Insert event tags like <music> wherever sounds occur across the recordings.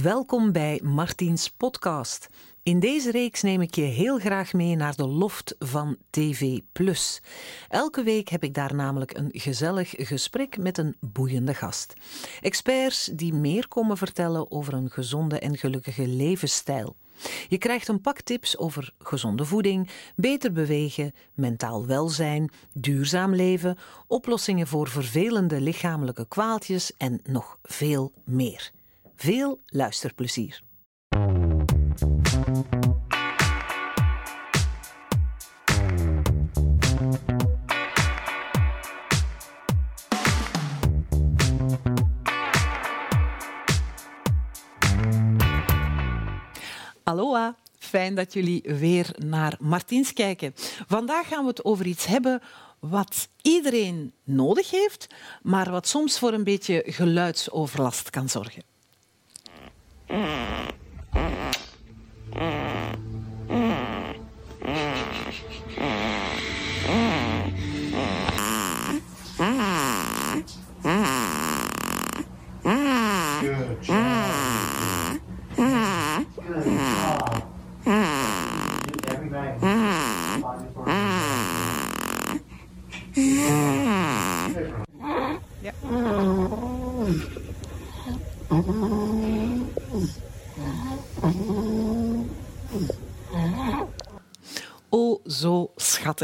Welkom bij Martiens podcast. In deze reeks neem ik je heel graag mee naar de loft van TV+. Elke week heb ik daar namelijk een gezellig gesprek met een boeiende gast. Experts die meer komen vertellen over een gezonde en gelukkige levensstijl. Je krijgt een pak tips over gezonde voeding, beter bewegen, mentaal welzijn, duurzaam leven, oplossingen voor vervelende lichamelijke kwaaltjes en nog veel meer. Veel luisterplezier. Aloha, fijn dat jullie weer naar Martiens kijken. Vandaag gaan we het over iets hebben wat iedereen nodig heeft, maar wat soms voor een beetje geluidsoverlast kan zorgen. Mm.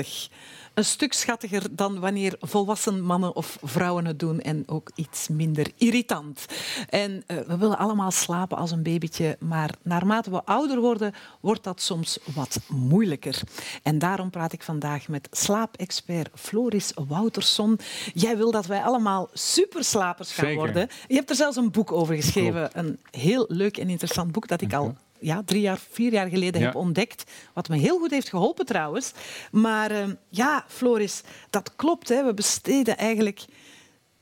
Schattig. Een stuk schattiger dan wanneer volwassen mannen of vrouwen het doen en ook iets minder irritant. En eh, we willen allemaal slapen als een babytje, maar naarmate we ouder worden, wordt dat soms wat moeilijker. En daarom praat ik vandaag met slaapexpert Floris Wouterson. Jij wil dat wij allemaal superslapers gaan Zeker. worden. Je hebt er zelfs een boek over geschreven. Een heel leuk en interessant boek dat ik al ja, drie jaar, vier jaar geleden Ja. heb ontdekt. Wat me heel goed heeft geholpen trouwens. Maar eh, ja, Floris, dat klopt. Hè. We besteden eigenlijk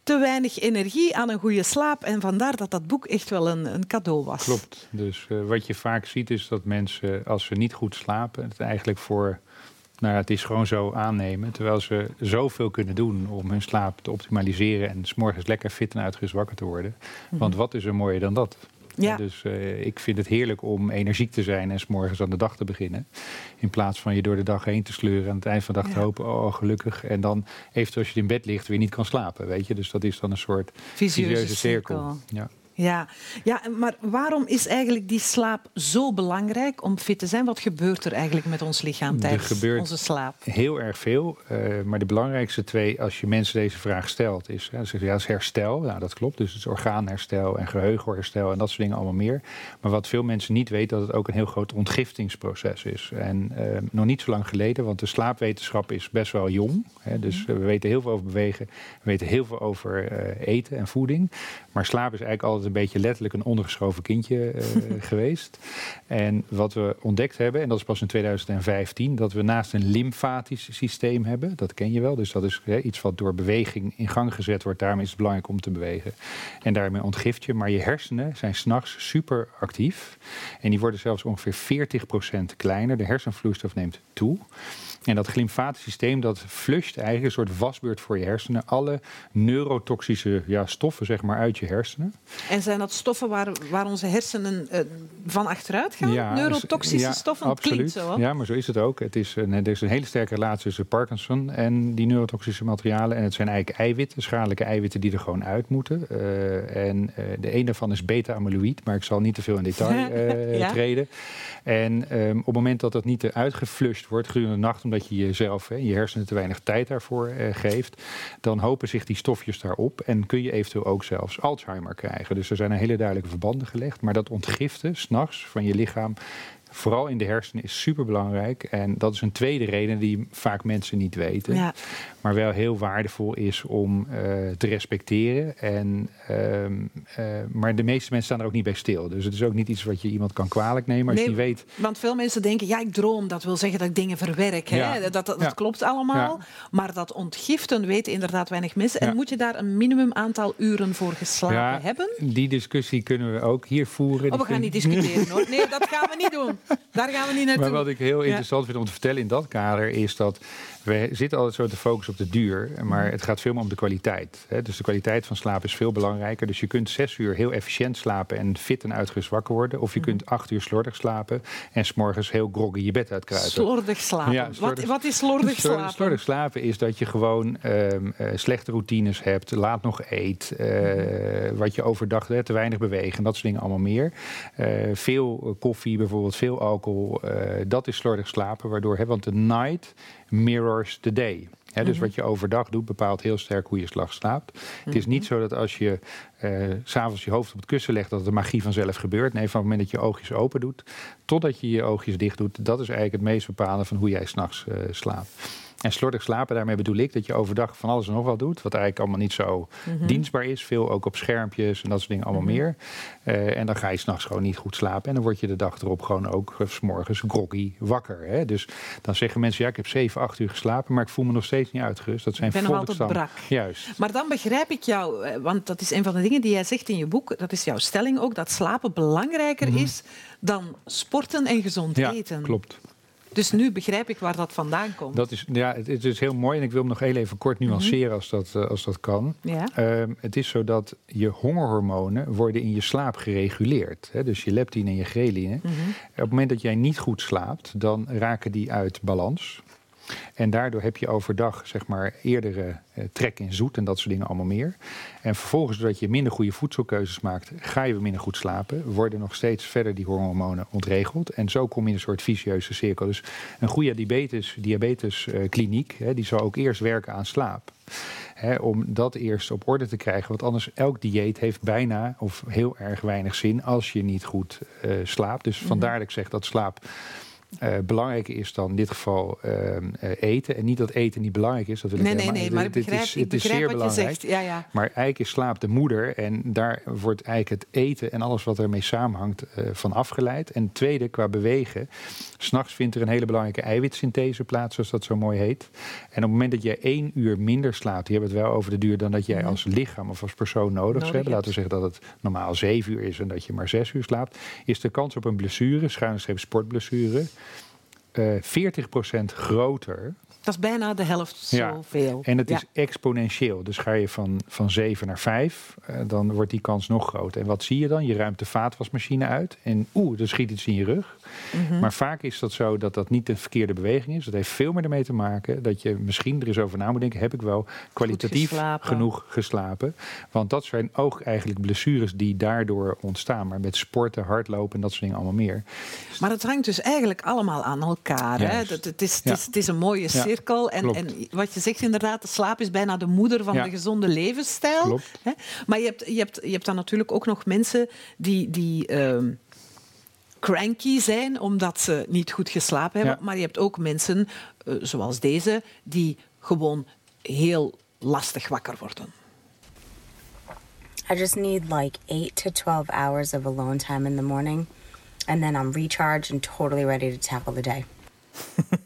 te weinig energie aan een goede slaap. En vandaar dat dat boek echt wel een, een cadeau was. Klopt. Dus eh, wat je vaak ziet is dat mensen, als ze niet goed slapen, het eigenlijk voor, nou ja, het is gewoon zo aannemen. Terwijl ze zoveel kunnen doen om hun slaap te optimaliseren en 's morgens lekker fit en uitgerust wakker te worden. Want wat is er mooier dan dat? Ja. Dus eh, ik vind het heerlijk om energiek te zijn en 's morgens aan de dag te beginnen. In plaats van je door de dag heen te sleuren aan het eind van de dag te hopen, oh gelukkig. En dan eventueel als je in bed ligt weer niet kan slapen, weet je. Dus dat is dan een soort Vicieuze cirkel. cirkel. Ja. Ja. ja, maar waarom is eigenlijk die slaap zo belangrijk om fit te zijn? Wat gebeurt er eigenlijk met ons lichaam tijdens onze slaap? Heel erg veel. eh, maar de belangrijkste twee, als je mensen deze vraag stelt, is, hè, ze ja, is herstel. Nou, dat klopt. Dus het is orgaanherstel en geheugenherstel en dat soort dingen allemaal meer. Maar wat veel mensen niet weten, dat het ook een heel groot ontgiftingsproces is. En eh, nog niet zo lang geleden, want de slaapwetenschap is best wel jong. Hè, dus eh, we weten heel veel over bewegen. We weten heel veel over eh, eten en voeding. Maar slaap is eigenlijk altijd een beetje letterlijk een ondergeschoven kindje eh, <laughs> geweest. En wat we ontdekt hebben, en dat is pas in 2015, dat we naast een lymfatisch systeem hebben. Dat ken je wel. Dus dat is hè, iets wat door beweging in gang gezet wordt. Daarom is het belangrijk om te bewegen. En daarmee ontgift je. Maar je hersenen zijn s'nachts super actief. En die worden zelfs ongeveer 40% kleiner. De hersenvloeistof neemt toe. En dat lymfatisch systeem dat flusht eigenlijk een soort wasbeurt voor je hersenen. Alle neurotoxische ja, stoffen zeg maar, uit je hersenen. En zijn dat stoffen waar, waar onze hersenen eh, van achteruit gaan? Ja, Neurotoxische ja, stoffen? Absoluut. klinkt zo. hè? Ja, maar zo is het ook. Het is een, er is een hele sterke relatie tussen Parkinson en die neurotoxische materialen. En het zijn eigenlijk eiwitten, schadelijke eiwitten die er gewoon uit moeten. Eh, en eh, de ene daarvan is beta-amyloïd, maar ik zal niet te veel in detail <laughs> eh, Ja. treden. En ehm, op het moment dat dat niet eruit geflusht wordt gedurende de nacht, omdat je jezelf, je hersenen te weinig tijd daarvoor eh, geeft, dan hopen zich die stofjes daarop en kun je eventueel ook zelfs Alzheimer krijgen. Dus er zijn hele duidelijke verbanden gelegd. Maar dat ontgiften s'nachts van je lichaam, vooral in de hersenen, is super belangrijk. En dat is een tweede reden die vaak mensen niet weten. Ja. Maar wel heel waardevol is om eh, te respecteren. En, ehm, eh, maar de meeste mensen staan er ook niet bij stil. Dus het is ook niet iets wat je iemand kan kwalijk nemen. Als Nee, je niet weet Want veel mensen denken, ja, ik droom. Dat wil zeggen dat ik dingen verwerk. Hè? Ja. Dat, dat, dat Ja. klopt allemaal. Maar dat ontgiften weten inderdaad weinig mensen. En moet je daar een minimum aantal uren voor geslapen Ja, hebben? die discussie kunnen we ook hier voeren. Oh, we gaan niet discussiëren hoor. Nee, dat gaan we niet doen. <laughs> Daar gaan we niet naartoe. Maar wat ik heel Ja. interessant vind om te vertellen in dat kader is dat we zitten altijd zo te focussen op de duur, maar Mhm. het gaat veel meer om de kwaliteit. Hè? Dus de kwaliteit van slaap is veel belangrijker. Dus je kunt zes uur heel efficiënt slapen en fit en uitgerust wakker worden, of je Mhm. kunt acht uur slordig slapen en s'morgens heel groggy je bed uitkruipen. Slordig slapen. Ja, slordig- wat, wat is slordig <laughs> Slor- slapen? Slordig slapen is dat je gewoon ehm, eh, slechte routines hebt, laat nog eet, eh, Mhm. wat je overdag hè, te weinig bewegen, dat soort dingen allemaal meer. Eh, veel koffie bijvoorbeeld, veel alcohol, eh, dat is slordig slapen, waardoor, hè, want de night mirrors the day. Hè, dus Mhm. wat je overdag doet bepaalt heel sterk hoe je slag slaapt. Het is niet zo dat als je s s'avonds je hoofd op het kussen legt, dat de magie vanzelf gebeurt. Nee, van het moment dat je oogjes open doet, totdat je je oogjes dicht doet, dat is eigenlijk het meest bepalende van hoe jij s'nachts eh slaapt. En slordig slapen, daarmee bedoel ik dat je overdag van alles en nog wat doet. Wat eigenlijk allemaal niet zo Mhm. dienstbaar is. Veel ook op schermpjes en dat soort dingen allemaal meer. Eh, en dan ga je s'nachts gewoon niet goed slapen. En dan word je de dag erop gewoon ook eh, 's morgens groggy wakker. Hè? Dus dan zeggen mensen, ja ik heb 7, 8 uur geslapen. Maar ik voel me nog steeds niet uitgerust. Dat zijn Ik ben nog altijd brak. Juist. Maar dan begrijp ik jou, eh, want dat is een van de dingen die jij zegt in je boek. Dat is jouw stelling ook, dat slapen belangrijker is dan sporten en gezond Mhm. Ja, eten. klopt. Dus nu begrijp ik waar dat vandaan komt. Dat is, ja, het, het is heel mooi en ik wil hem nog heel even kort nuanceren als, dat, eh, als dat kan. ja? Ehm, het is zo dat je hongerhormonen worden in je slaap gereguleerd. Hè? Dus je leptine en je ghreline. Mhm. Op het moment dat jij niet goed slaapt, dan raken die uit balans. En daardoor heb je overdag zeg maar eerdere eh, trek in zoet en dat soort dingen allemaal meer. En vervolgens, doordat je minder goede voedselkeuzes maakt, ga je minder goed slapen. Worden nog steeds verder die hormonen ontregeld. En zo kom je in een soort vicieuze cirkel. Dus een goede diabetes, diabeteskliniek, hè, die zal ook eerst werken aan slaap. Om dat eerst op orde te krijgen. Want anders, elk dieet heeft bijna of heel erg weinig zin als je niet goed eh, slaapt. Dus vandaar dat ik zeg dat slaap eh belangrijker is dan in dit geval ehm, eh, eten. En niet dat eten niet belangrijk is. Dat wil ik Nee, nee, nee, maar ik begrijp, is, ik het is zeer wat je belangrijk. zegt. Ja, ja. Maar eigenlijk is slaap de moeder. En daar wordt eigenlijk het eten en alles wat ermee samenhangt eh, van afgeleid. En tweede, qua bewegen. S'nachts vindt er een hele belangrijke eiwitsynthese plaats, zoals dat zo mooi heet. En op het moment dat jij één uur minder slaapt, die hebben het wel over de duur dan dat jij Mhm. als lichaam of als persoon nodig, hebben. Laten we hebt. zeggen dat het normaal zeven uur is en dat je maar zes uur slaapt. Is de kans op een blessure, schuine streep sportblessure, eh 40% groter Dat is bijna de helft Ja. zoveel. en het Ja. is exponentieel. Dus ga je van, van 7 naar 5, eh, dan wordt die kans nog groter. En wat zie je dan? Je ruimt de vaatwasmachine uit. En oeh, er schiet iets in je rug. Mhm. Maar vaak is dat zo dat dat niet de verkeerde beweging is. Dat heeft veel meer ermee te maken dat je misschien er eens over na moet denken. Heb ik wel kwalitatief geslapen. genoeg geslapen? Want dat zijn ook eigenlijk blessures die daardoor ontstaan. Maar met sporten, hardlopen en dat soort dingen allemaal meer. Maar het hangt dus eigenlijk allemaal aan elkaar. Hè? Dat, het, is, het, is, het is een mooie cirkel. En, en wat je zegt inderdaad, de slaap is bijna de moeder van de gezonde levensstijl. Klopt. Hè? Maar je hebt, je, hebt, je hebt dan natuurlijk ook nog mensen die... die ehm, cranky zijn omdat ze niet goed geslapen hebben. Ja. Maar je hebt ook mensen, eh, zoals deze, die gewoon heel lastig wakker worden. I just need like 8 to 12 hours of alone time in the morning. And then I'm recharged and totally ready to tackle the day. <laughs>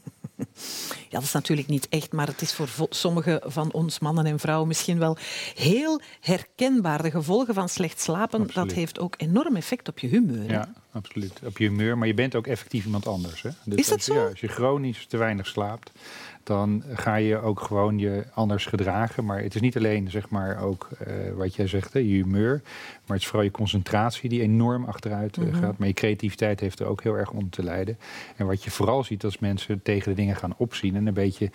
Ja, dat is natuurlijk niet echt, maar het is voor vo- sommigen van ons mannen en vrouwen misschien wel heel herkenbaar. De gevolgen van slecht slapen, Absoluut. dat heeft ook enorm effect op je humeur. hè? Ja, absoluut. Op je humeur, maar je bent ook effectief iemand anders. Hè? Dus Is dat als, zo? Ja, als je chronisch te weinig slaapt, dan ga je ook gewoon je anders gedragen. Maar het is niet alleen zeg maar ook eh, wat jij zegt, hè, je humeur, maar het is vooral je concentratie die enorm achteruit eh, Mhm. gaat. Maar je creativiteit heeft er ook heel erg onder te lijden. En wat je vooral ziet als mensen tegen de dingen gaan opzien en een beetje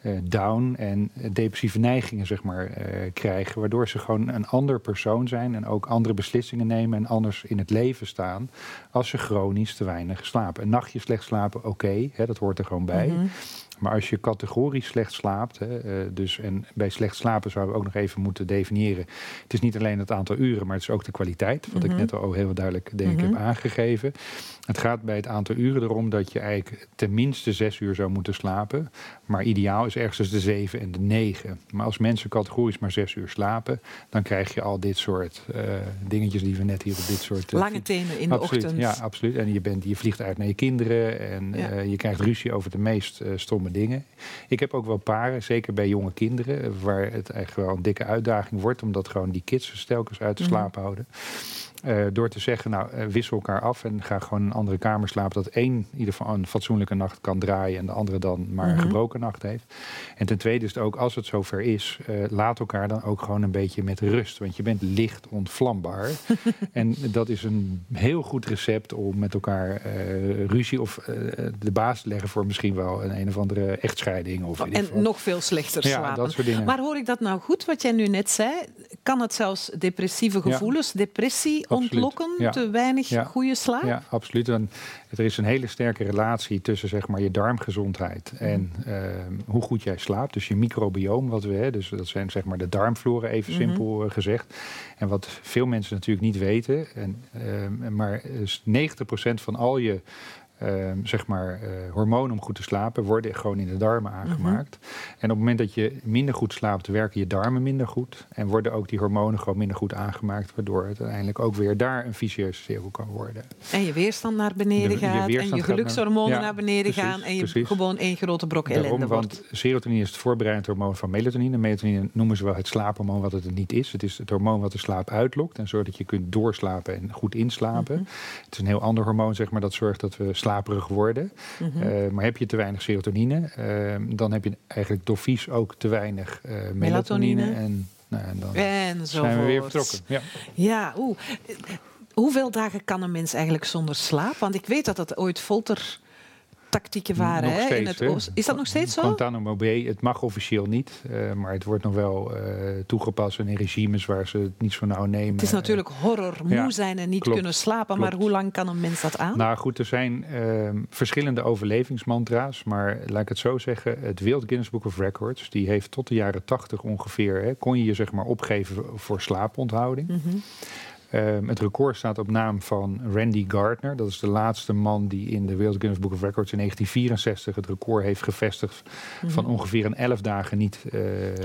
eh, down en depressieve neigingen zeg maar, eh, krijgen. Waardoor ze gewoon een ander persoon zijn en ook andere beslissingen nemen en anders in het leven staan als ze chronisch te weinig slapen. Een nachtje slecht slapen, oké, dat hoort er gewoon bij. Mhm. Maar als je categorisch slecht slaapt, hè, eh, dus en bij slecht slapen zouden we ook nog even moeten definiëren. Het is niet alleen het aantal uren, maar het is ook de kwaliteit. Wat Mhm. ik net al heel duidelijk denk ik Mhm. heb aangegeven. Het gaat bij het aantal uren erom dat je eigenlijk tenminste zes uur zou moeten slapen. Maar ideaal is ergens tussen de zeven en de negen. Maar als mensen categorisch maar zes uur slapen, dan krijg je al dit soort eh, dingetjes die we net hier op dit soort. eh, Lange tenen in de absoluut, ochtend. Ja, absoluut. En je, bent, je vliegt uit naar je kinderen en Ja. je krijgt ruzie over de meest eh, dingen. Ik heb ook wel paren, zeker bij jonge kinderen, waar het eigenlijk wel een dikke uitdaging wordt, omdat gewoon die kids ze telkens uit de Mhm. slaap houden. Eh, door te zeggen, nou, eh, wissel elkaar af en ga gewoon in een andere kamer slapen. Dat één in ieder geval een fatsoenlijke nacht kan draaien en de andere dan maar een Mhm. gebroken nacht heeft. En ten tweede is het ook, als het zover is, eh, laat elkaar dan ook gewoon een beetje met rust. Want je bent licht ontvlambaar. <laughs> en dat is een heel goed recept om met elkaar ruzie of de baas te leggen voor misschien wel een een of andere echtscheiding. Of En nog veel slechter ja, slapen. dat soort dingen. Maar hoor ik dat nou goed, wat jij nu net zei? Kan het zelfs depressieve Ja. gevoelens, depressie Absoluut. ontlokken? Ja. Te weinig Ja. goede slaap? Ja, absoluut. En er is een hele sterke relatie tussen zeg maar, je darmgezondheid en ehm, hoe goed jij slaapt. Dus je microbioom, wat we hebben. Dus dat zijn zeg maar de darmflora, even Mhm. simpel eh, gezegd. En wat veel mensen natuurlijk niet weten, en, ehm, maar is 90% van al je ehm, zeg maar, eh, hormonen om goed te slapen worden gewoon in de darmen aangemaakt. En op het moment dat je minder goed slaapt, werken je darmen minder goed. En worden ook die hormonen gewoon minder goed aangemaakt, waardoor het uiteindelijk ook weer daar een vicieuze cirkel kan worden. En je weerstand naar beneden De- je gaat. En je gaat gelukszormonen naar- beneden precies, gaan. En je precies. gewoon één grote brok Daarom, ellende wordt. want serotonine is het voorbereidend hormoon van melatonine. Melatonine noemen ze wel het slaaphormoon wat het er niet is. Het is het hormoon wat de slaap uitlokt en zorgt dat je kunt doorslapen en goed inslapen. Mhm. Het is een heel ander hormoon zeg maar, dat zorgt dat we slaperig worden. Mhm. Eh, maar heb je te weinig serotonine, eh, dan heb je eigenlijk doorvies ook te weinig eh, melatonine. Melatonine. En, nou, en dan En zo zijn we weer vertrokken. Ja. Ja, oeh. Hoeveel dagen kan een mens eigenlijk zonder slaap? Want ik weet dat dat ooit folter tactieken waren. Hè, in het oosten. Is dat nog steeds zo? Guantanamo Bay, het mag officieel niet, eh, maar het wordt nog wel eh, toegepast in regimes waar ze het niet zo nauw nemen. Het is natuurlijk horror, moe ja, zijn en niet klopt, kunnen slapen. Maar hoe lang kan een mens dat aan? Nou goed, er zijn ehm, verschillende overlevingsmantra's, maar laat ik het zo zeggen, het World Guinness Book of Records, die heeft tot de jaren 80 ongeveer, hè, kon je je zeg maar opgeven voor slaaponthouding. Mhm. Ehm, het record staat op naam van Randy Gardner. Dat is de laatste man die in de World Guinness Book of Records in 1964 het record heeft gevestigd van ongeveer een 11 dagen niet eh,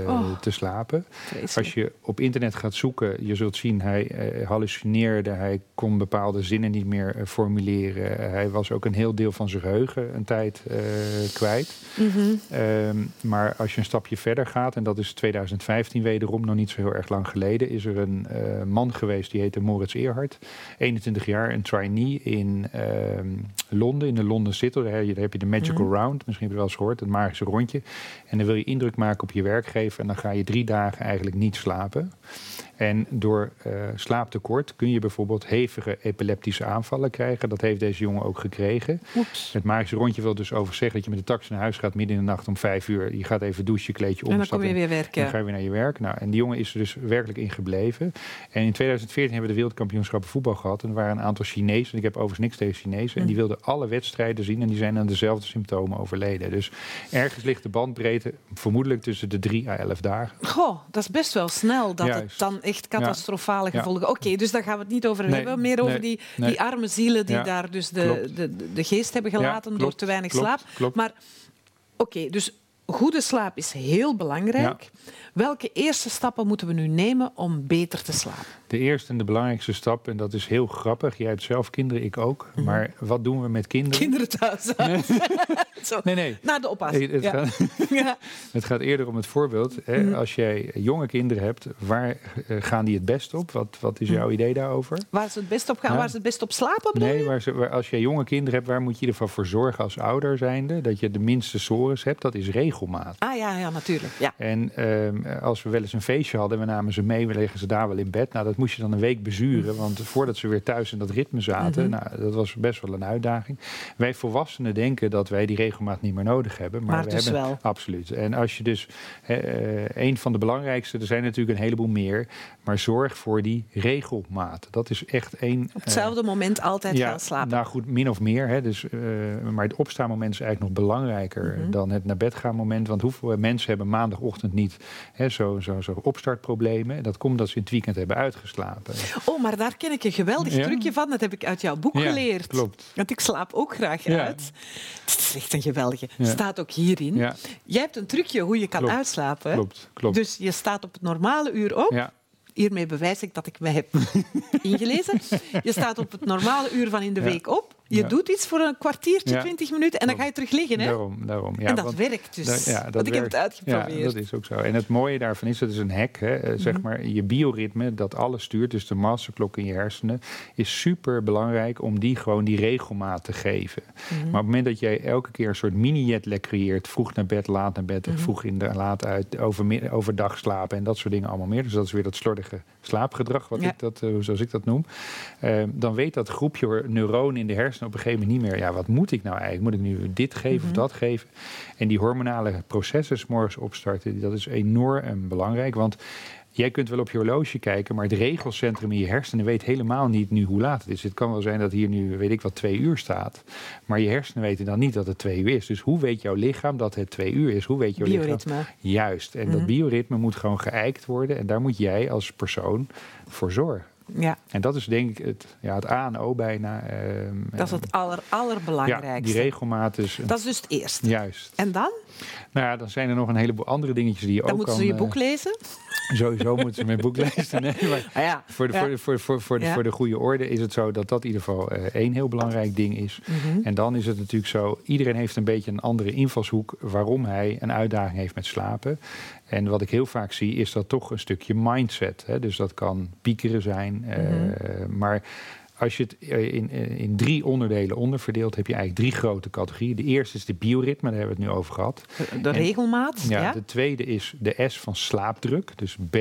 Mhm. Oh. te slapen. Vreselijk. Als je op internet gaat zoeken, je zult zien, hij eh, hallucineerde, hij kon bepaalde zinnen niet meer eh, formuleren. Hij was ook een heel deel van zijn geheugen een tijd kwijt. Mhm. Ehm, maar als je een stapje verder gaat, en dat is 2015 wederom, nog niet zo heel erg lang geleden, is er een man geweest die heette Moritz Eerhard, 21 jaar, een trainee in ehm, Londen, in de London City. Daar heb je, de Magical Mhm. Round, misschien heb je wel eens gehoord, het magische rondje. En dan wil je indruk maken op je werkgever en dan ga je drie dagen eigenlijk niet slapen. En door eh, slaaptekort kun je bijvoorbeeld hevige epileptische aanvallen krijgen. Dat heeft deze jongen ook gekregen. Oeps. Het magische rondje wil dus over zeggen dat je met de taxi naar huis gaat midden in de nacht om vijf uur. Je gaat even douchen, kleedje om. En dan kom je weer werken. dan ga je weer naar je werk. Nou, en die jongen is er dus werkelijk in gebleven. En in 2014 hebben we de wereldkampioenschappen voetbal gehad. En er waren een aantal Chinezen. Ik heb overigens niks tegen Chinezen. En die Hm. wilden alle wedstrijden zien. En die zijn aan dezelfde symptomen overleden. Dus ergens ligt de bandbreedte vermoedelijk tussen de drie à elf dagen. Goh, dat is best wel snel dat het dan echt catastrofale Ja. gevolgen... Oké, dus daar gaan we het niet over Nee, hebben. Meer over nee, die, nee. die arme zielen die Ja, daar dus de, de, de, geest hebben gelaten door te weinig klopt, slaap. klopt. Maar oké, dus goede slaap is heel belangrijk. Welke eerste stappen moeten we nu nemen om beter te slapen? De eerste en de belangrijkste stap, en dat is heel grappig. Jij hebt zelf kinderen, ik ook. Maar wat doen we met kinderen? Kinderen thuis. <laughs> <laughs> Zo. Nee, nee. Na de oppas. Nee, het, ja. gaat, <laughs> Ja. het gaat eerder om het voorbeeld. Hè. Mhm. Als jij jonge kinderen hebt, waar eh, gaan die het best op? Wat, wat is jouw idee daarover? Waar ze het best op gaan, waar ze het best op slapen Nee, je? waar ze, waar- als jij jonge kinderen hebt, waar moet je geval voor zorgen als ouder zijnde? Dat je de minste sores hebt, dat is regelmaat. Ah ja, ja, natuurlijk. Ja. En ehm, als we wel eens een feestje hadden, we namen ze mee, we leggen ze daar wel in bed. Nou, dat moest je dan een week bezuren, want voordat ze weer thuis in dat ritme zaten, Mhm. nou, dat was best wel een uitdaging. Wij volwassenen denken dat wij die regelmaat niet meer nodig hebben, maar, Maar we dus hebben wel. absoluut. En als je dus eh, een van de belangrijkste, er zijn natuurlijk een heleboel meer, maar zorg voor die regelmaat. Dat is echt één. Op eh, hetzelfde moment altijd gaan slapen. nou goed, min of meer. Hè. Dus, eh, maar het opstaanmoment is eigenlijk nog belangrijker Mhm. dan het naar bed gaan moment. Want hoeveel mensen hebben maandagochtend niet hè, zo, zo, zo opstartproblemen? Dat komt dat ze in het weekend hebben uitgeslapen. Oh, maar daar ken ik een geweldig Ja. trucje van. Dat heb ik uit jouw boek Ja, geleerd. klopt. Want ik slaap ook graag Ja. uit. Het is echt een geweldige. Staat ook hierin. Jij hebt een trucje hoe je kan Klopt. uitslapen. klopt. klopt. Dus je staat op het normale uur op. ja, Hiermee bewijs ik dat ik mij heb <laughs> ingelezen. Je staat op het normale uur van in de Ja. week op. Je Ja. doet iets voor een kwartiertje, Ja. 20 minuten en dan ga je terug liggen. Hè? Daarom, daarom. Ja, en dat want- werkt dus. da- ja, dat Want ik heb het werkt. uitgeprobeerd. Ja, dat is ook zo. En het mooie daarvan is, dat is een hack, hè, eh, Mhm. zeg maar, je bioritme, dat alles stuurt, dus de masterklok in je hersenen, is super belangrijk om die gewoon die regelmaat te geven. Mhm. Maar op het moment dat jij elke keer een soort mini-jetlag creëert, vroeg naar bed, laat naar bed, Mhm. vroeg in de laat uit, overdag slapen en dat soort dingen allemaal meer. Dus dat is weer dat slordige slaapgedrag, wat Ja. ik dat, eh, zoals ik dat noem. Eh, dan weet dat groepje neuronen in de hersenen op een gegeven moment niet meer, ja, wat moet ik nou eigenlijk? Moet ik nu dit geven Mhm. of dat geven? En die hormonale processen 's morgens opstarten, dat is enorm belangrijk. Want jij kunt wel op je horloge kijken, maar het regelcentrum in je hersenen weet helemaal niet nu hoe laat het is. Het kan wel zijn dat hier nu, weet ik wat, twee uur staat. Maar je hersenen weten dan niet dat het twee uur is. Dus hoe weet jouw lichaam dat het twee uur is? Hoe weet jouw lichaam? Bioritme. Juist. En Mhm. dat bioritme moet gewoon geëikt worden. En daar moet jij als persoon voor zorgen. Ja, En dat is denk ik het, ja, het A en O bijna. ehm, dat is het aller, ja, allerbelangrijkste. die regelmaat is... dat is dus het eerste. Juist. En dan? Nou ja, dan zijn er nog een heleboel andere dingetjes die je Dan ook moeten kan... ze je eh, boek lezen. Sowieso moeten ze mijn boek <laughs> lezen. Nee, maar Ah ja. voor, de, Ja. voor, de, voor, voor, voor, de, Ja. voor de goede orde is het zo dat dat in ieder geval eh, één heel belangrijk ding is. Mhm. En dan is het natuurlijk zo, iedereen heeft een beetje een andere invalshoek waarom hij een uitdaging heeft met slapen. En wat ik heel vaak zie is dat toch een stukje mindset. Hè? Dus dat kan piekeren zijn. eh, Mhm. maar als je het eh, in, in, in drie onderdelen onderverdeelt, heb je eigenlijk drie grote categorieën. De eerste is de bioritme, daar hebben we het nu over gehad. De En- regelmaat. Ja, Ja, de tweede is de S van slaapdruk. Dus B,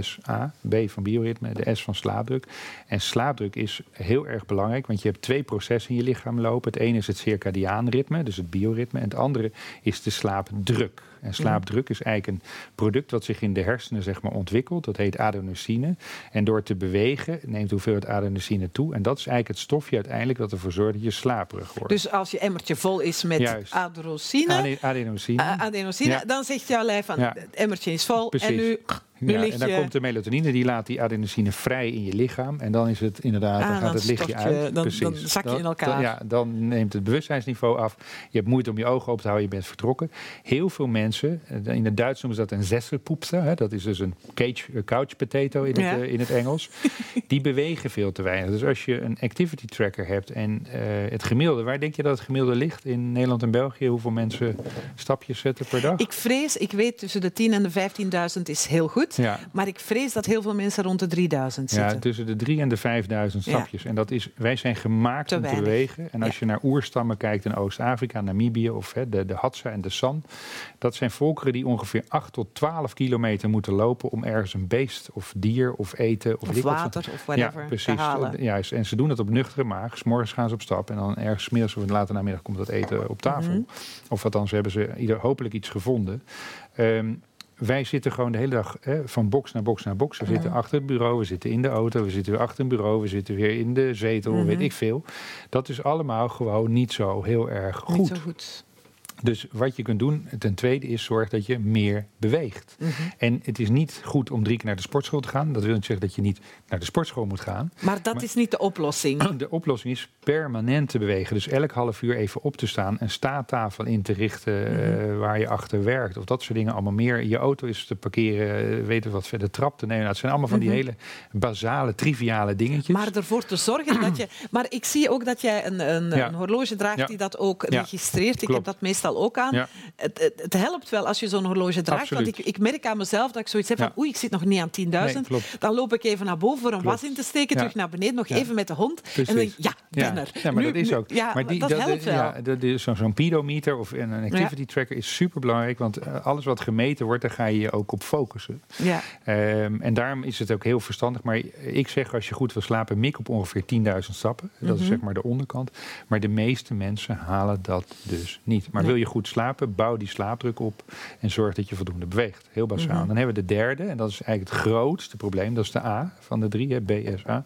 S, A. B van bioritme, de S van slaapdruk. En slaapdruk is heel erg belangrijk, want je hebt twee processen in je lichaam lopen. Het ene is het circadiaan ritme, dus het bioritme. En het andere is de slaapdruk. En slaapdruk is eigenlijk een product wat zich in de hersenen zeg maar, ontwikkelt. Dat heet adenosine. En door te bewegen neemt de hoeveelheid adenosine toe. En dat is eigenlijk het stofje uiteindelijk dat ervoor zorgt dat je slaperig wordt. Dus als je emmertje vol is met Juist. adenosine, Ade- adenosine. adenosine Ja. dan zegt jouw lijf van Ja. het emmertje is vol Precies. en nu Ja, en dan je... komt de melatonine, die laat die adenosine vrij in je lichaam. En dan is het inderdaad, Ah, dan gaat dan het lichtje je- uit. dan- Precies. dan zak je in elkaar. dan- ja, dan neemt het bewustzijnsniveau af. Je hebt moeite om je ogen open te houden, je bent vertrokken. Heel veel mensen, eh, in het Duits noemen ze dat een zesselpoepse. Hè? Dat is dus een cage, eh, couch potato in het, Ja. eh, in het Engels. <laughs> die bewegen veel te weinig. Dus als je een activity tracker hebt en het gemiddelde... Waar denk je dat het gemiddelde ligt in Nederland en België? Hoeveel mensen stapjes zetten per dag? Ik vrees, ik weet tussen de 10.000 en de 15.000 is heel goed, ja. maar ik vrees dat heel veel mensen rond de 3.000 Ja, zitten. tussen de 3 en de 5000 Ja. stapjes. En dat is, wij zijn gemaakt Te om te bewegen. En als je naar oerstammen kijkt in Oost-Afrika, Namibië of hè, de, de Hadza en de San. Dat zijn volkeren die ongeveer 8 tot 12 kilometer moeten lopen om ergens een beest of dier of eten of, of water of whatever ja, te precies. halen. Juist. En ze doen het op nuchtere maag. 's morgens gaan ze op stap en dan ergens middags of later namiddag komt dat eten op tafel. Mhm. Of althans hebben ze ieder hopelijk iets gevonden. Ehm, wij zitten gewoon de hele dag hè, van box naar box naar box. We zitten Mhm. achter het bureau, we zitten in de auto, we zitten weer achter een bureau, we zitten weer in de zetel, Mhm. weet ik veel. Dat is allemaal gewoon niet zo heel erg goed. Niet zo goed. Dus wat je kunt doen, ten tweede, is zorg dat je meer beweegt. Mhm. En het is niet goed om drie keer naar de sportschool te gaan. Dat wil niet zeggen dat je niet naar de sportschool moet gaan. Maar dat Maar- is niet de oplossing. <clears throat> De oplossing is permanent te bewegen. Dus elk half uur even op te staan, een staattafel in te richten eh, waar je achter werkt. Of dat soort dingen allemaal meer. Je auto is te parkeren, eh, weten wat verder trap te nemen. Nou, het zijn allemaal van die Mhm. hele basale, triviale dingetjes. Maar ervoor te zorgen dat je. <clears throat> Maar ik zie ook dat jij een, een, Ja. een horloge draagt Ja. die dat ook Ja. registreert. Ik heb dat meestal ook aan. Ja. Het, het, het helpt wel als je zo'n horloge draagt. Absoluut. Want ik, ik merk aan mezelf dat ik zoiets heb Ja. van oei, ik zit nog niet aan 10.000. Nee, klopt. dan loop ik even naar boven voor een Klopt. was in te steken, Ja. terug naar beneden, nog even met de hond. En dan denk ik, ja, ben er. ja, maar Nu- dat is ook. Ja, maar die, dat, helpt wel. Ja, dat is zo- zo'n pedometer of een activity tracker is super belangrijk. Want eh, alles wat gemeten wordt, daar ga je je ook op focussen. ja. Ehm, en daarom is het ook heel verstandig. Maar ik zeg, als je goed wil slapen, mik op ongeveer 10.000 stappen. Dat is Mhm. zeg maar de onderkant. Maar de meeste mensen halen dat dus niet. Maar Nee. wil je goed slapen, bouw die slaapdruk op. En zorg dat je voldoende beweegt. Heel basaal. Mhm. Dan hebben we de derde. En dat is eigenlijk het grootste probleem. Dat is de A van de drie, hè, BSA.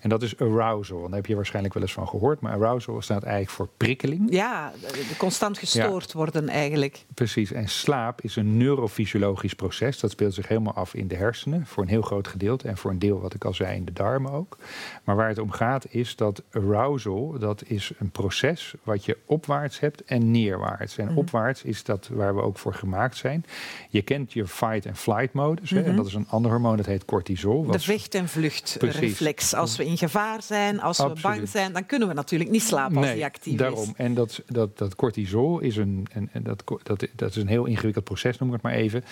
En dat is arousal. En daar heb je waarschijnlijk wel eens van gehoord. Maar arousal staat eigenlijk voor prikkeling. ja, constant gestoord worden eigenlijk. Precies, en slaap is een neurofysiologisch proces. Dat speelt zich helemaal af in de hersenen, voor een heel groot gedeelte. En voor een deel, wat ik al zei, in de darmen ook. Maar waar het om gaat is dat arousal, dat is een proces wat je opwaarts hebt en neerwaarts. Opwaarts. En opwaarts is dat waar we ook voor gemaakt zijn. Je kent je fight- en flight-modus. En dat is een ander hormoon, dat heet cortisol. De wat- vecht- en vluchtreflex. Als we in gevaar zijn, als we bang zijn, dan kunnen we natuurlijk niet slapen als die actief daarom. is. En dat, dat, dat cortisol is een, en, en dat, dat, dat is een heel ingewikkeld proces, noem ik het maar even.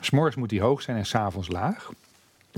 S'morgens moet die hoog zijn en s'avonds laag.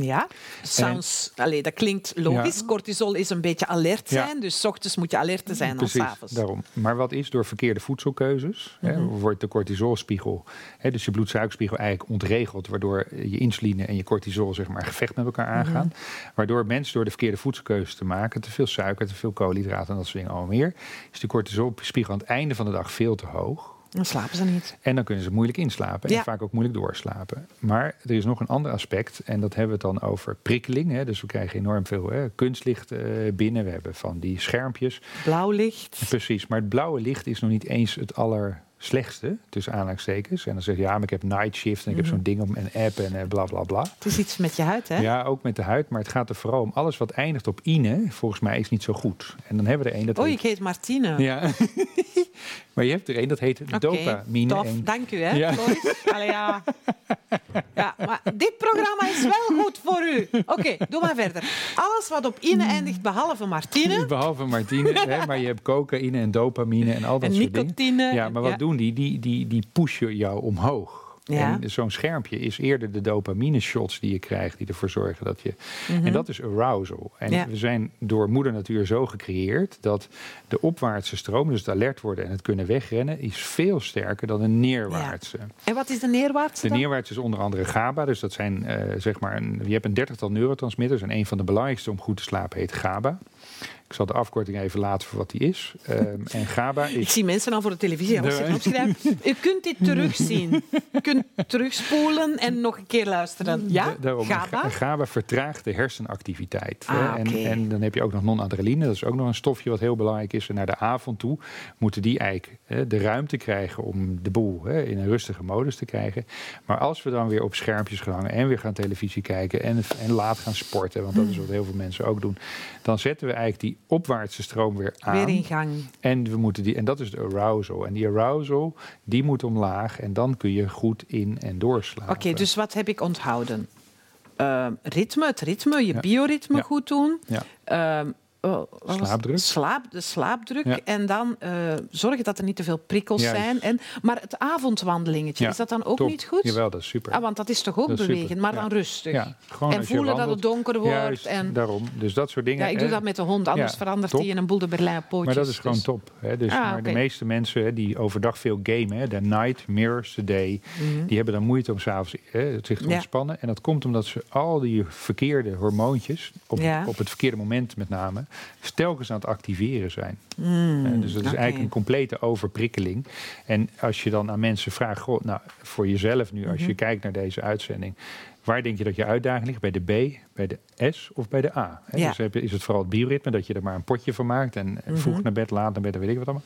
Ja, sounds, allee, dat klinkt logisch. Ja. Cortisol is een beetje alert Ja. zijn, dus 's ochtends moet je alerter zijn dan Precies, s'avonds. daarom. Maar wat is door verkeerde voedselkeuzes, hè, Mhm. wordt de cortisolspiegel, hè, dus je bloedsuikerspiegel eigenlijk ontregeld, waardoor je insuline en je cortisol zeg maar gevecht met elkaar aangaan. Mhm. Waardoor mensen door de verkeerde voedselkeuzes te maken, te veel suiker, te veel koolhydraten en dat soort dingen allemaal meer, is de cortisolspiegel aan het einde van de dag veel te hoog. Dan slapen ze niet. En dan kunnen ze moeilijk inslapen Ja. en vaak ook moeilijk doorslapen. Maar er is nog een ander aspect en dat hebben we het dan over prikkeling. Hè. Dus we krijgen enorm veel hè, kunstlicht eh, binnen. We hebben van die schermpjes. Blauw licht. Precies, maar het blauwe licht is nog niet eens het allerslechtste, tussen aanhalingstekens. En dan zeg je, ja, maar ik heb night shift en ik heb zo'n ding op een app en eh, bla bla bla. Het is iets met je huid, hè? Ja, ook met de huid, maar het gaat er vooral om alles wat eindigt op ine, volgens mij is niet zo goed. En dan hebben we er een dat Oh, ik heet Martine. Ja, <laughs> maar je hebt er een dat heet dopamine. tof. en- Dank u, hè, Ja. Allee, ja. <laughs> ja, maar dit programma is wel goed voor u. Oké, doe maar verder. Alles wat op ine eindigt, behalve Martine. <laughs> Behalve Martine, hè, <laughs> maar je hebt cocaïne en dopamine en al dat En soort dingen. nicotine. Ja, maar wat Ja. doen die? Die, die, die pushen jou omhoog. Ja. En zo'n schermpje is eerder de dopamine shots die je krijgt, die ervoor zorgen dat je. Mhm. En dat is arousal. En Ja. we zijn door moeder natuur zo gecreëerd dat de opwaartse stroom, dus het alert worden en het kunnen wegrennen, is veel sterker dan een neerwaartse. En wat is de neerwaartse De dan? neerwaartse is onder andere GABA. Dus dat zijn eh, zeg maar, een, je hebt een dertigtal neurotransmitters. En een van de belangrijkste om goed te slapen heet GABA. Ik zal de afkorting even laten voor wat die is. Ehm, en GABA Ik zie mensen al voor de televisie opzitten opschrijven. U kunt dit terugzien. U kunt terugspoelen en nog een keer luisteren. Ja, Da- daarom, GABA? Ga- GABA vertraagt de hersenactiviteit. Ah, en, en dan heb je ook nog non-adrenaline. Dat is ook nog een stofje wat heel belangrijk is. En naar de avond toe moeten die eigenlijk de ruimte krijgen om de boel in een rustige modus te krijgen. Maar als we dan weer op schermpjes gaan hangen en weer gaan televisie kijken en, en laat gaan sporten, want dat is wat heel veel mensen ook doen, dan zetten we eigenlijk die opwaartse stroom weer aan. Weer in gang. En, we moeten die, en dat is de arousal. En die arousal, die moet omlaag. En dan kun je goed in- en doorslapen. Oké, dus wat heb ik onthouden? Ehm, ritme, het ritme, je Ja. bioritme Ja. goed doen. Ja. Ehm, oh? Slaapdruk. Slaap, de slaapdruk. Ja. En dan eh, zorgen dat er niet te veel prikkels Juist. zijn. En, maar het avondwandelingetje, Ja, is dat dan ook top. niet goed? Jawel, dat is super. Ah, want dat is toch ook Dat is super, bewegen, maar ja. dan rustig. En voelen dat het donker wordt. Juist, en, daarom. Dus dat soort dingen. ja, ik doe dat met de hond, anders Ja, verandert hij in een boel de Berlijn pootjes. Maar dat is gewoon dus- top. Hè? Dus, Ah, maar de meeste mensen hè, die overdag veel gamen, de night mirrors the day, die hebben dan moeite om s'avonds zich te Mhm. Ja. ontspannen. En dat komt omdat ze al die verkeerde hormoontjes, op, Ja. op het verkeerde moment met name, telkens aan het activeren zijn. Mm, Eh, dus dat is eigenlijk een complete overprikkeling. En als je dan aan mensen vraagt, goh, nou, voor jezelf nu, als Mhm. je kijkt naar deze uitzending, waar denk je dat je uitdaging ligt? Bij de B, bij de S of bij de A? Ja. Dus heb je- is het vooral het bioritme, dat je er maar een potje van maakt en vroeg naar bed, laat naar bed, en weet ik wat allemaal.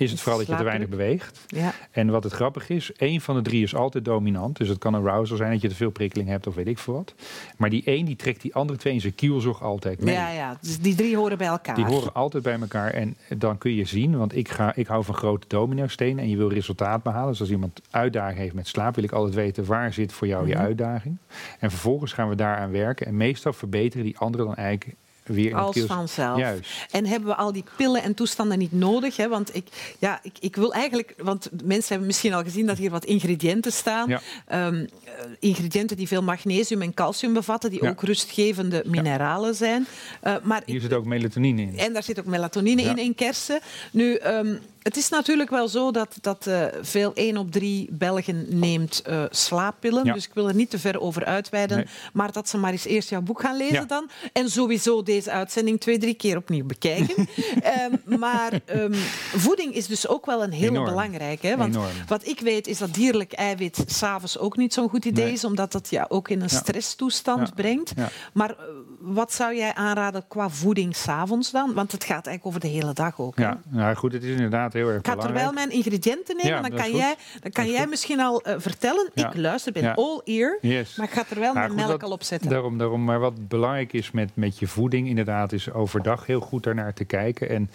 Is het vooral dat je te weinig beweegt? Ja. En wat het grappig is, één van de drie is altijd dominant. Dus het kan een arousal zijn dat je te veel prikkeling hebt of weet ik veel wat. Maar die één die trekt die andere twee in zijn kielzog altijd mee. Ja, ja, dus die drie horen bij elkaar. Die horen altijd bij elkaar. En dan kun je zien, want ik, ga, ik hou van grote dominostenen en je wil resultaat behalen. Dus als iemand uitdaging heeft met slaap, wil ik altijd weten waar zit voor jou je Mhm. uitdaging. En vervolgens gaan we daaraan werken. En meestal verbeteren die anderen dan eigenlijk weer in het Als vanzelf. Juist. En hebben we al die pillen en toestanden niet nodig? Hè? Want ik, ja, ik, ik wil eigenlijk, want mensen hebben misschien al gezien dat hier wat ingrediënten staan. Ja. Ehm, eh, ingrediënten die veel magnesium en calcium bevatten, die Ja. ook rustgevende mineralen zijn. Eh, maar Hier zit ook melatonine in. en daar zit ook melatonine in, in kersen. Nu, ehm, het is natuurlijk wel zo dat, dat eh, veel één op drie Belgen neemt eh, slaappillen. Ja. Dus ik wil er niet te ver over uitweiden. Nee. Maar dat ze maar eens eerst jouw boek gaan lezen Ja. dan. En sowieso deze uitzending twee, drie keer opnieuw bekijken. <laughs> Ehm, maar ehm, voeding is dus ook wel een heel Enorm. belangrijk. Hè? Want Enorm. wat ik weet is dat dierlijk eiwit s'avonds ook niet zo'n goed idee Nee. is. Omdat dat ja, ook in een Ja. stresstoestand brengt. Maar eh, wat zou jij aanraden qua voeding s'avonds dan? Want het gaat eigenlijk over de hele dag ook. hè? Ja, nou goed, het is inderdaad heel erg Ik ga belangrijk. terwijl mijn ingrediënten nemen, Ja, dan kan jij, dan kan jij misschien al eh, vertellen. Ja. Ik luister, ben all ear. Yes. Maar ik ga terwijl Nou, mijn goed, melk dat- al opzetten. Daarom, daarom, maar wat belangrijk is met, met je voeding, inderdaad, is overdag heel goed daarnaar te kijken. En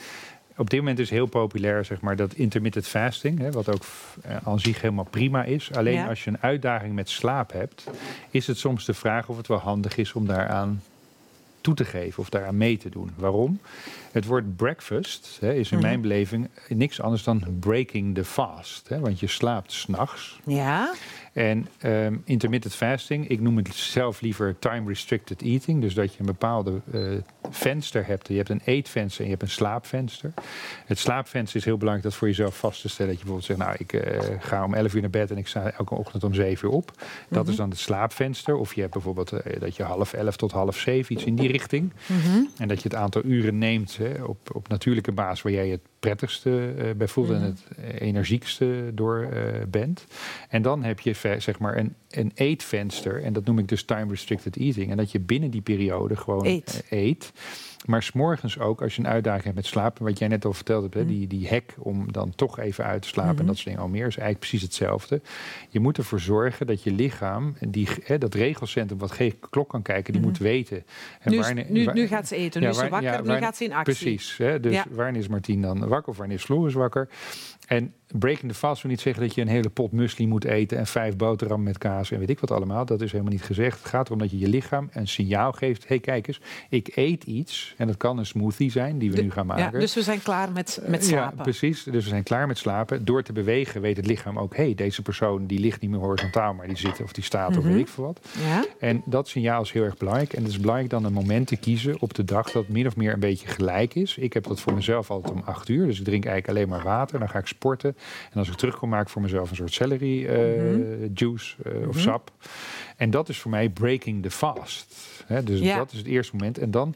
op dit moment is heel populair zeg maar, dat intermittent fasting, hè, wat ook uh, aan zich helemaal prima is. Alleen Ja. als je een uitdaging met slaap hebt, is het soms de vraag of het wel handig is om daaraan toe te geven of daaraan mee te doen. Waarom? Het woord breakfast hè, is in Mhm. mijn beleving niks anders dan breaking the fast. Hè, want je slaapt s'nachts. Ja, En ehm, intermittent fasting, ik noem het zelf liever time restricted eating. Dus dat je een bepaalde eh, venster hebt. Je hebt een eetvenster en je hebt een slaapvenster. Het slaapvenster is heel belangrijk dat voor jezelf vast te stellen. Dat je bijvoorbeeld zegt, nou ik eh, ga om 11 uur naar bed en ik sta elke ochtend om 7 uur op. Dat Mhm. is dan het slaapvenster. Of je hebt bijvoorbeeld eh, dat je half 11 tot half 7, iets in die richting. Mhm. En dat je het aantal uren neemt hè, op, op natuurlijke basis waar jij het prettigste eh, bij voelt en Mhm. het eh, energiekste door eh, bent. En dan heb je zeg maar een, een eetvenster. En dat noem ik dus time restricted eating. En dat je binnen die periode gewoon Eet. eet. Maar s'morgens ook, als je een uitdaging hebt met slapen, wat jij net al verteld hebt, hè, Mhm. die, die hek om dan toch even uit te slapen Mhm. en dat soort dingen al meer, is eigenlijk precies hetzelfde. Je moet ervoor zorgen dat je lichaam, die, hè, dat regelcentrum wat geen klok kan kijken, die Mhm. moet weten. Nu, nu, gaat ze eten, Ja, nu is ze wakker, ja, nu gaat ze in actie. Precies. Hè? Dus Ja. is Martien dan wakker of wanneer is wakker? En breaking the fast wil niet zeggen dat je een hele pot muesli moet eten en vijf boterhammen met kaas en weet ik wat allemaal. Dat is helemaal niet gezegd. Het gaat erom dat je je lichaam een signaal geeft. Hé, hey, kijk eens, ik eet iets. En dat kan een smoothie zijn die we De- nu gaan Ja, maken. dus we zijn klaar met, met Ja, slapen. precies. Dus we zijn klaar met slapen. Door te bewegen weet het lichaam ook... hé, hey, deze persoon die ligt niet meer horizontaal, maar die zit of die staat of Mhm. weet ik veel wat. ja? En dat signaal is heel erg belangrijk. En het is belangrijk dan een moment te kiezen op de dag dat min of meer een beetje gelijk is. Ik heb dat voor mezelf altijd om acht uur. Dus ik drink eigenlijk alleen maar water. Dan ga ik sporten. En als ik terugkom, maak ik voor mezelf een soort celery eh, Mhm. juice eh, of Mhm. sap. En dat is voor mij breaking the fast. Dus Ja. dat is het eerste moment. En dan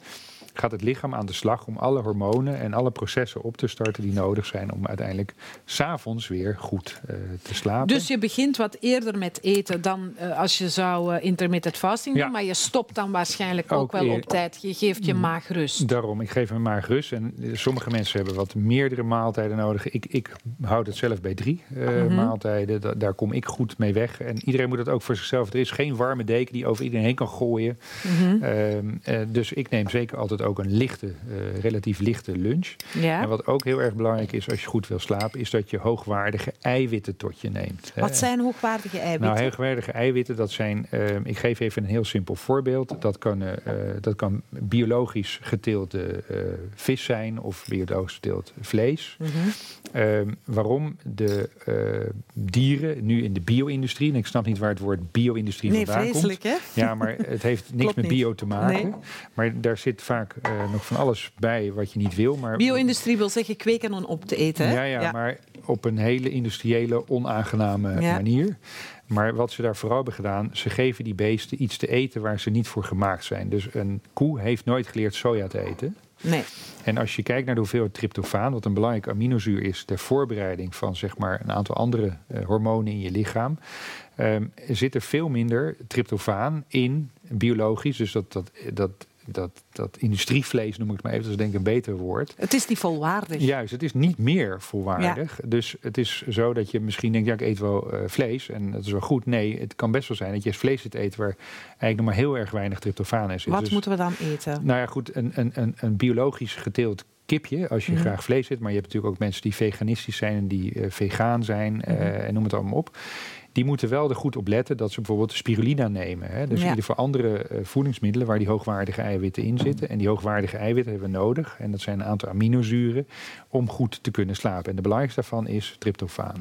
gaat het lichaam aan de slag om alle hormonen en alle processen op te starten die nodig zijn om uiteindelijk s'avonds weer goed eh, te slapen. Dus je begint wat eerder met eten dan eh, als je zou eh, intermittent fasting doen. Ja. Maar je stopt dan waarschijnlijk ook, Ook wel op tijd. Je geeft je Mm. maag rust. Daarom, ik geef mijn maag rust. En sommige mensen hebben wat meerdere maaltijden nodig. Ik, ik houd het zelf bij drie Mhm. maaltijden. Da- daar kom ik goed mee weg. En iedereen moet het ook voor zichzelf. Er is geen warme deken die over iedereen heen kan gooien. Mhm. Ehm, eh, dus ik neem zeker altijd ook een lichte, eh, relatief lichte lunch. Ja. En wat ook heel erg belangrijk is als je goed wil slapen, is dat je hoogwaardige eiwitten tot je neemt. Wat zijn hoogwaardige eiwitten? Nou, hoogwaardige eiwitten, dat zijn. ehm, ik geef even een heel simpel voorbeeld. Dat kan, eh, dat kan biologisch geteelde eh, vis zijn of biologisch geteeld vlees. Mhm. Ehm, waarom de dieren nu in de bio-industrie, en ik snap niet waar het woord bio-industrie Nee, vandaan vreselijk hè? komt. Ja, maar het heeft <laughs> niks met bio te maken. Nee. Maar daar zit vaak eh, nog van alles bij wat je niet wil. Maar Bio-industrie wil zeggen kweken om op te eten. Hè? ja, ja, maar op een hele industriële, onaangename Ja. manier. Maar wat ze daar vooral hebben gedaan, ze geven die beesten iets te eten waar ze niet voor gemaakt zijn. Dus een koe heeft nooit geleerd soja te eten. Nee. En als je kijkt naar de hoeveelheid tryptofaan, wat een belangrijk aminozuur is ter voorbereiding van zeg maar, een aantal andere eh, hormonen in je lichaam, ehm, zit er veel minder tryptofaan in biologisch. Dus dat, dat, dat, dat, dat industrievlees noem ik het maar even, dat is denk ik een beter woord. Het is niet volwaardig. Juist, het is niet meer volwaardig. Dus het is zo dat je misschien denkt, ja, ik eet wel eh, vlees en dat is wel goed. Nee, het kan best wel zijn dat je vlees zit eten waar eigenlijk nog maar heel erg weinig tryptofaan in zit. Wat Dus- moeten we dan eten? Nou ja, goed, een, een, een, een biologisch geteeld kipje, als je Mhm. graag vlees eet, maar je hebt natuurlijk ook mensen die veganistisch zijn en die eh, vegaan zijn eh, Mhm. en noem het allemaal op. Die moeten wel er goed op letten dat ze bijvoorbeeld spirulina nemen. Hè? Dus Ja. ieder geval andere eh, voedingsmiddelen waar die hoogwaardige eiwitten in zitten. En die hoogwaardige eiwitten hebben we nodig. En dat zijn een aantal aminozuren om goed te kunnen slapen. En de belangrijkste daarvan is tryptofaan.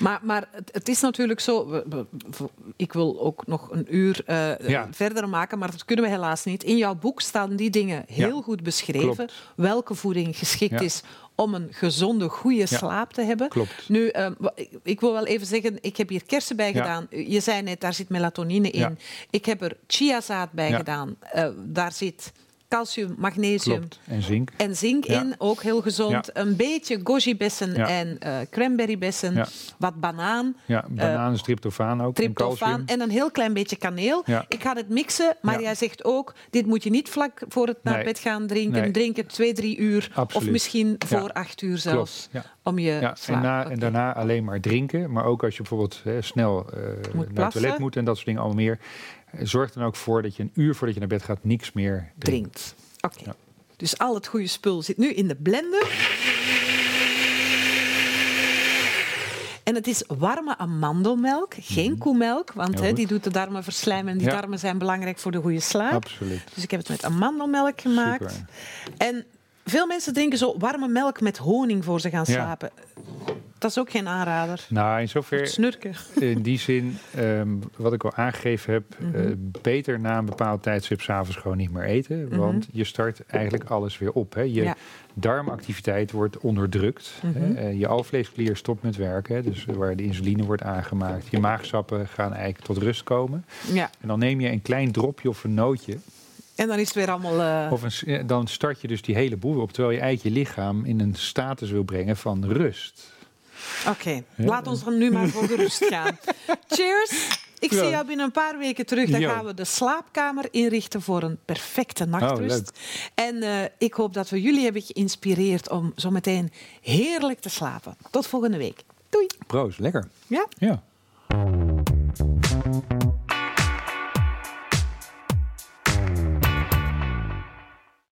Maar, maar het, is natuurlijk zo. ik wil ook nog een uur eh, Ja. verder maken, maar dat kunnen we helaas niet. In jouw boek staan die dingen heel Ja, goed beschreven. klopt. Welke voeding geschikt is om een gezonde, goede slaap te hebben. Klopt. Nu, eh, wa- ik- wil wel even zeggen, ik heb hier kersen bij gedaan. Je zei net, daar zit melatonine in. Ik heb er chiazaad bij gedaan. Eh, daar zit calcium, magnesium Klopt. En zink. en zink Ja. in, ook heel gezond. Ja. Een beetje goji-bessen en eh cranberry-bessen. Wat banaan, Ja, banaan is tryptofaan ook. en tryptofaan calcium. en een heel klein beetje kaneel. Ja. Ik ga het mixen, maar jij zegt ook... dit moet je niet vlak voor het naar Nee. bed gaan drinken. Nee. Drink het twee, drie uur. Of Absoluut. misschien Ja. voor acht uur zelfs. Om je Ja, en, na, en daarna alleen maar drinken. Maar ook als je bijvoorbeeld hè, snel eh, naar het toilet moet en dat soort dingen allemaal meer. Zorg dan ook voor dat je een uur voordat je naar bed gaat niks meer drinkt. Oké. Ja. Dus al het goede spul zit nu in de blender. En het is warme amandelmelk, geen koemelk, want die doet de darmen verslijmen en die Ja. darmen zijn belangrijk voor de goede slaap. Absoluut. Dus ik heb het met amandelmelk gemaakt. Super. En veel mensen denken zo warme melk met honing voor ze gaan Ja. Dat is ook geen aanrader. Nou, in zover, Snurken. in die zin, ehm, wat ik al aangegeven heb, Mhm. eh, beter na een bepaald tijdstip s'avonds gewoon niet meer eten. Want je start eigenlijk alles weer op. Hè. Je Mhm. Ja. darmactiviteit wordt onderdrukt. Mhm. hè. Eh, je alvleesklier stopt met werken, hè, dus waar de insuline wordt aangemaakt. Je maagsappen gaan eigenlijk tot rust komen. Ja. En dan neem je een klein dropje of een nootje. En dan is het weer allemaal. eh, Of een, dan start je dus die hele boel op, terwijl je eigenlijk je lichaam in een status wil brengen van rust. Oké, laat ons dan nu maar voor de rust gaan. <laughs> Cheers! Ik Ja. zie jou binnen een paar weken terug. Dan gaan we de slaapkamer inrichten voor een perfecte nachtrust. leuk. en eh, ik hoop dat we jullie hebben geïnspireerd om zo meteen heerlijk te slapen. Tot volgende week. Doei! Proost, lekker. Ja? Ja.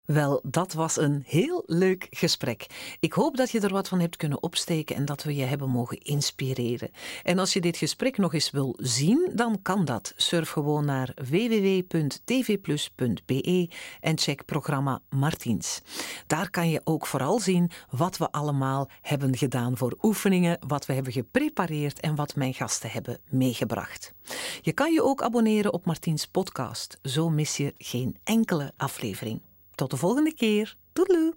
Wel, dat was een heel leuk gesprek. Ik hoop dat je er wat van hebt kunnen opsteken en dat we je hebben mogen inspireren. En als je dit gesprek nog eens wil zien, dan kan dat. Surf gewoon naar www.tvplus.be en check programma Martiens. Daar kan je ook vooral zien wat we allemaal hebben gedaan voor oefeningen, wat we hebben geprepareerd en wat mijn gasten hebben meegebracht. Je kan je ook abonneren op Martiens podcast. Zo mis je geen enkele aflevering. Tot de volgende keer. Doedeloe!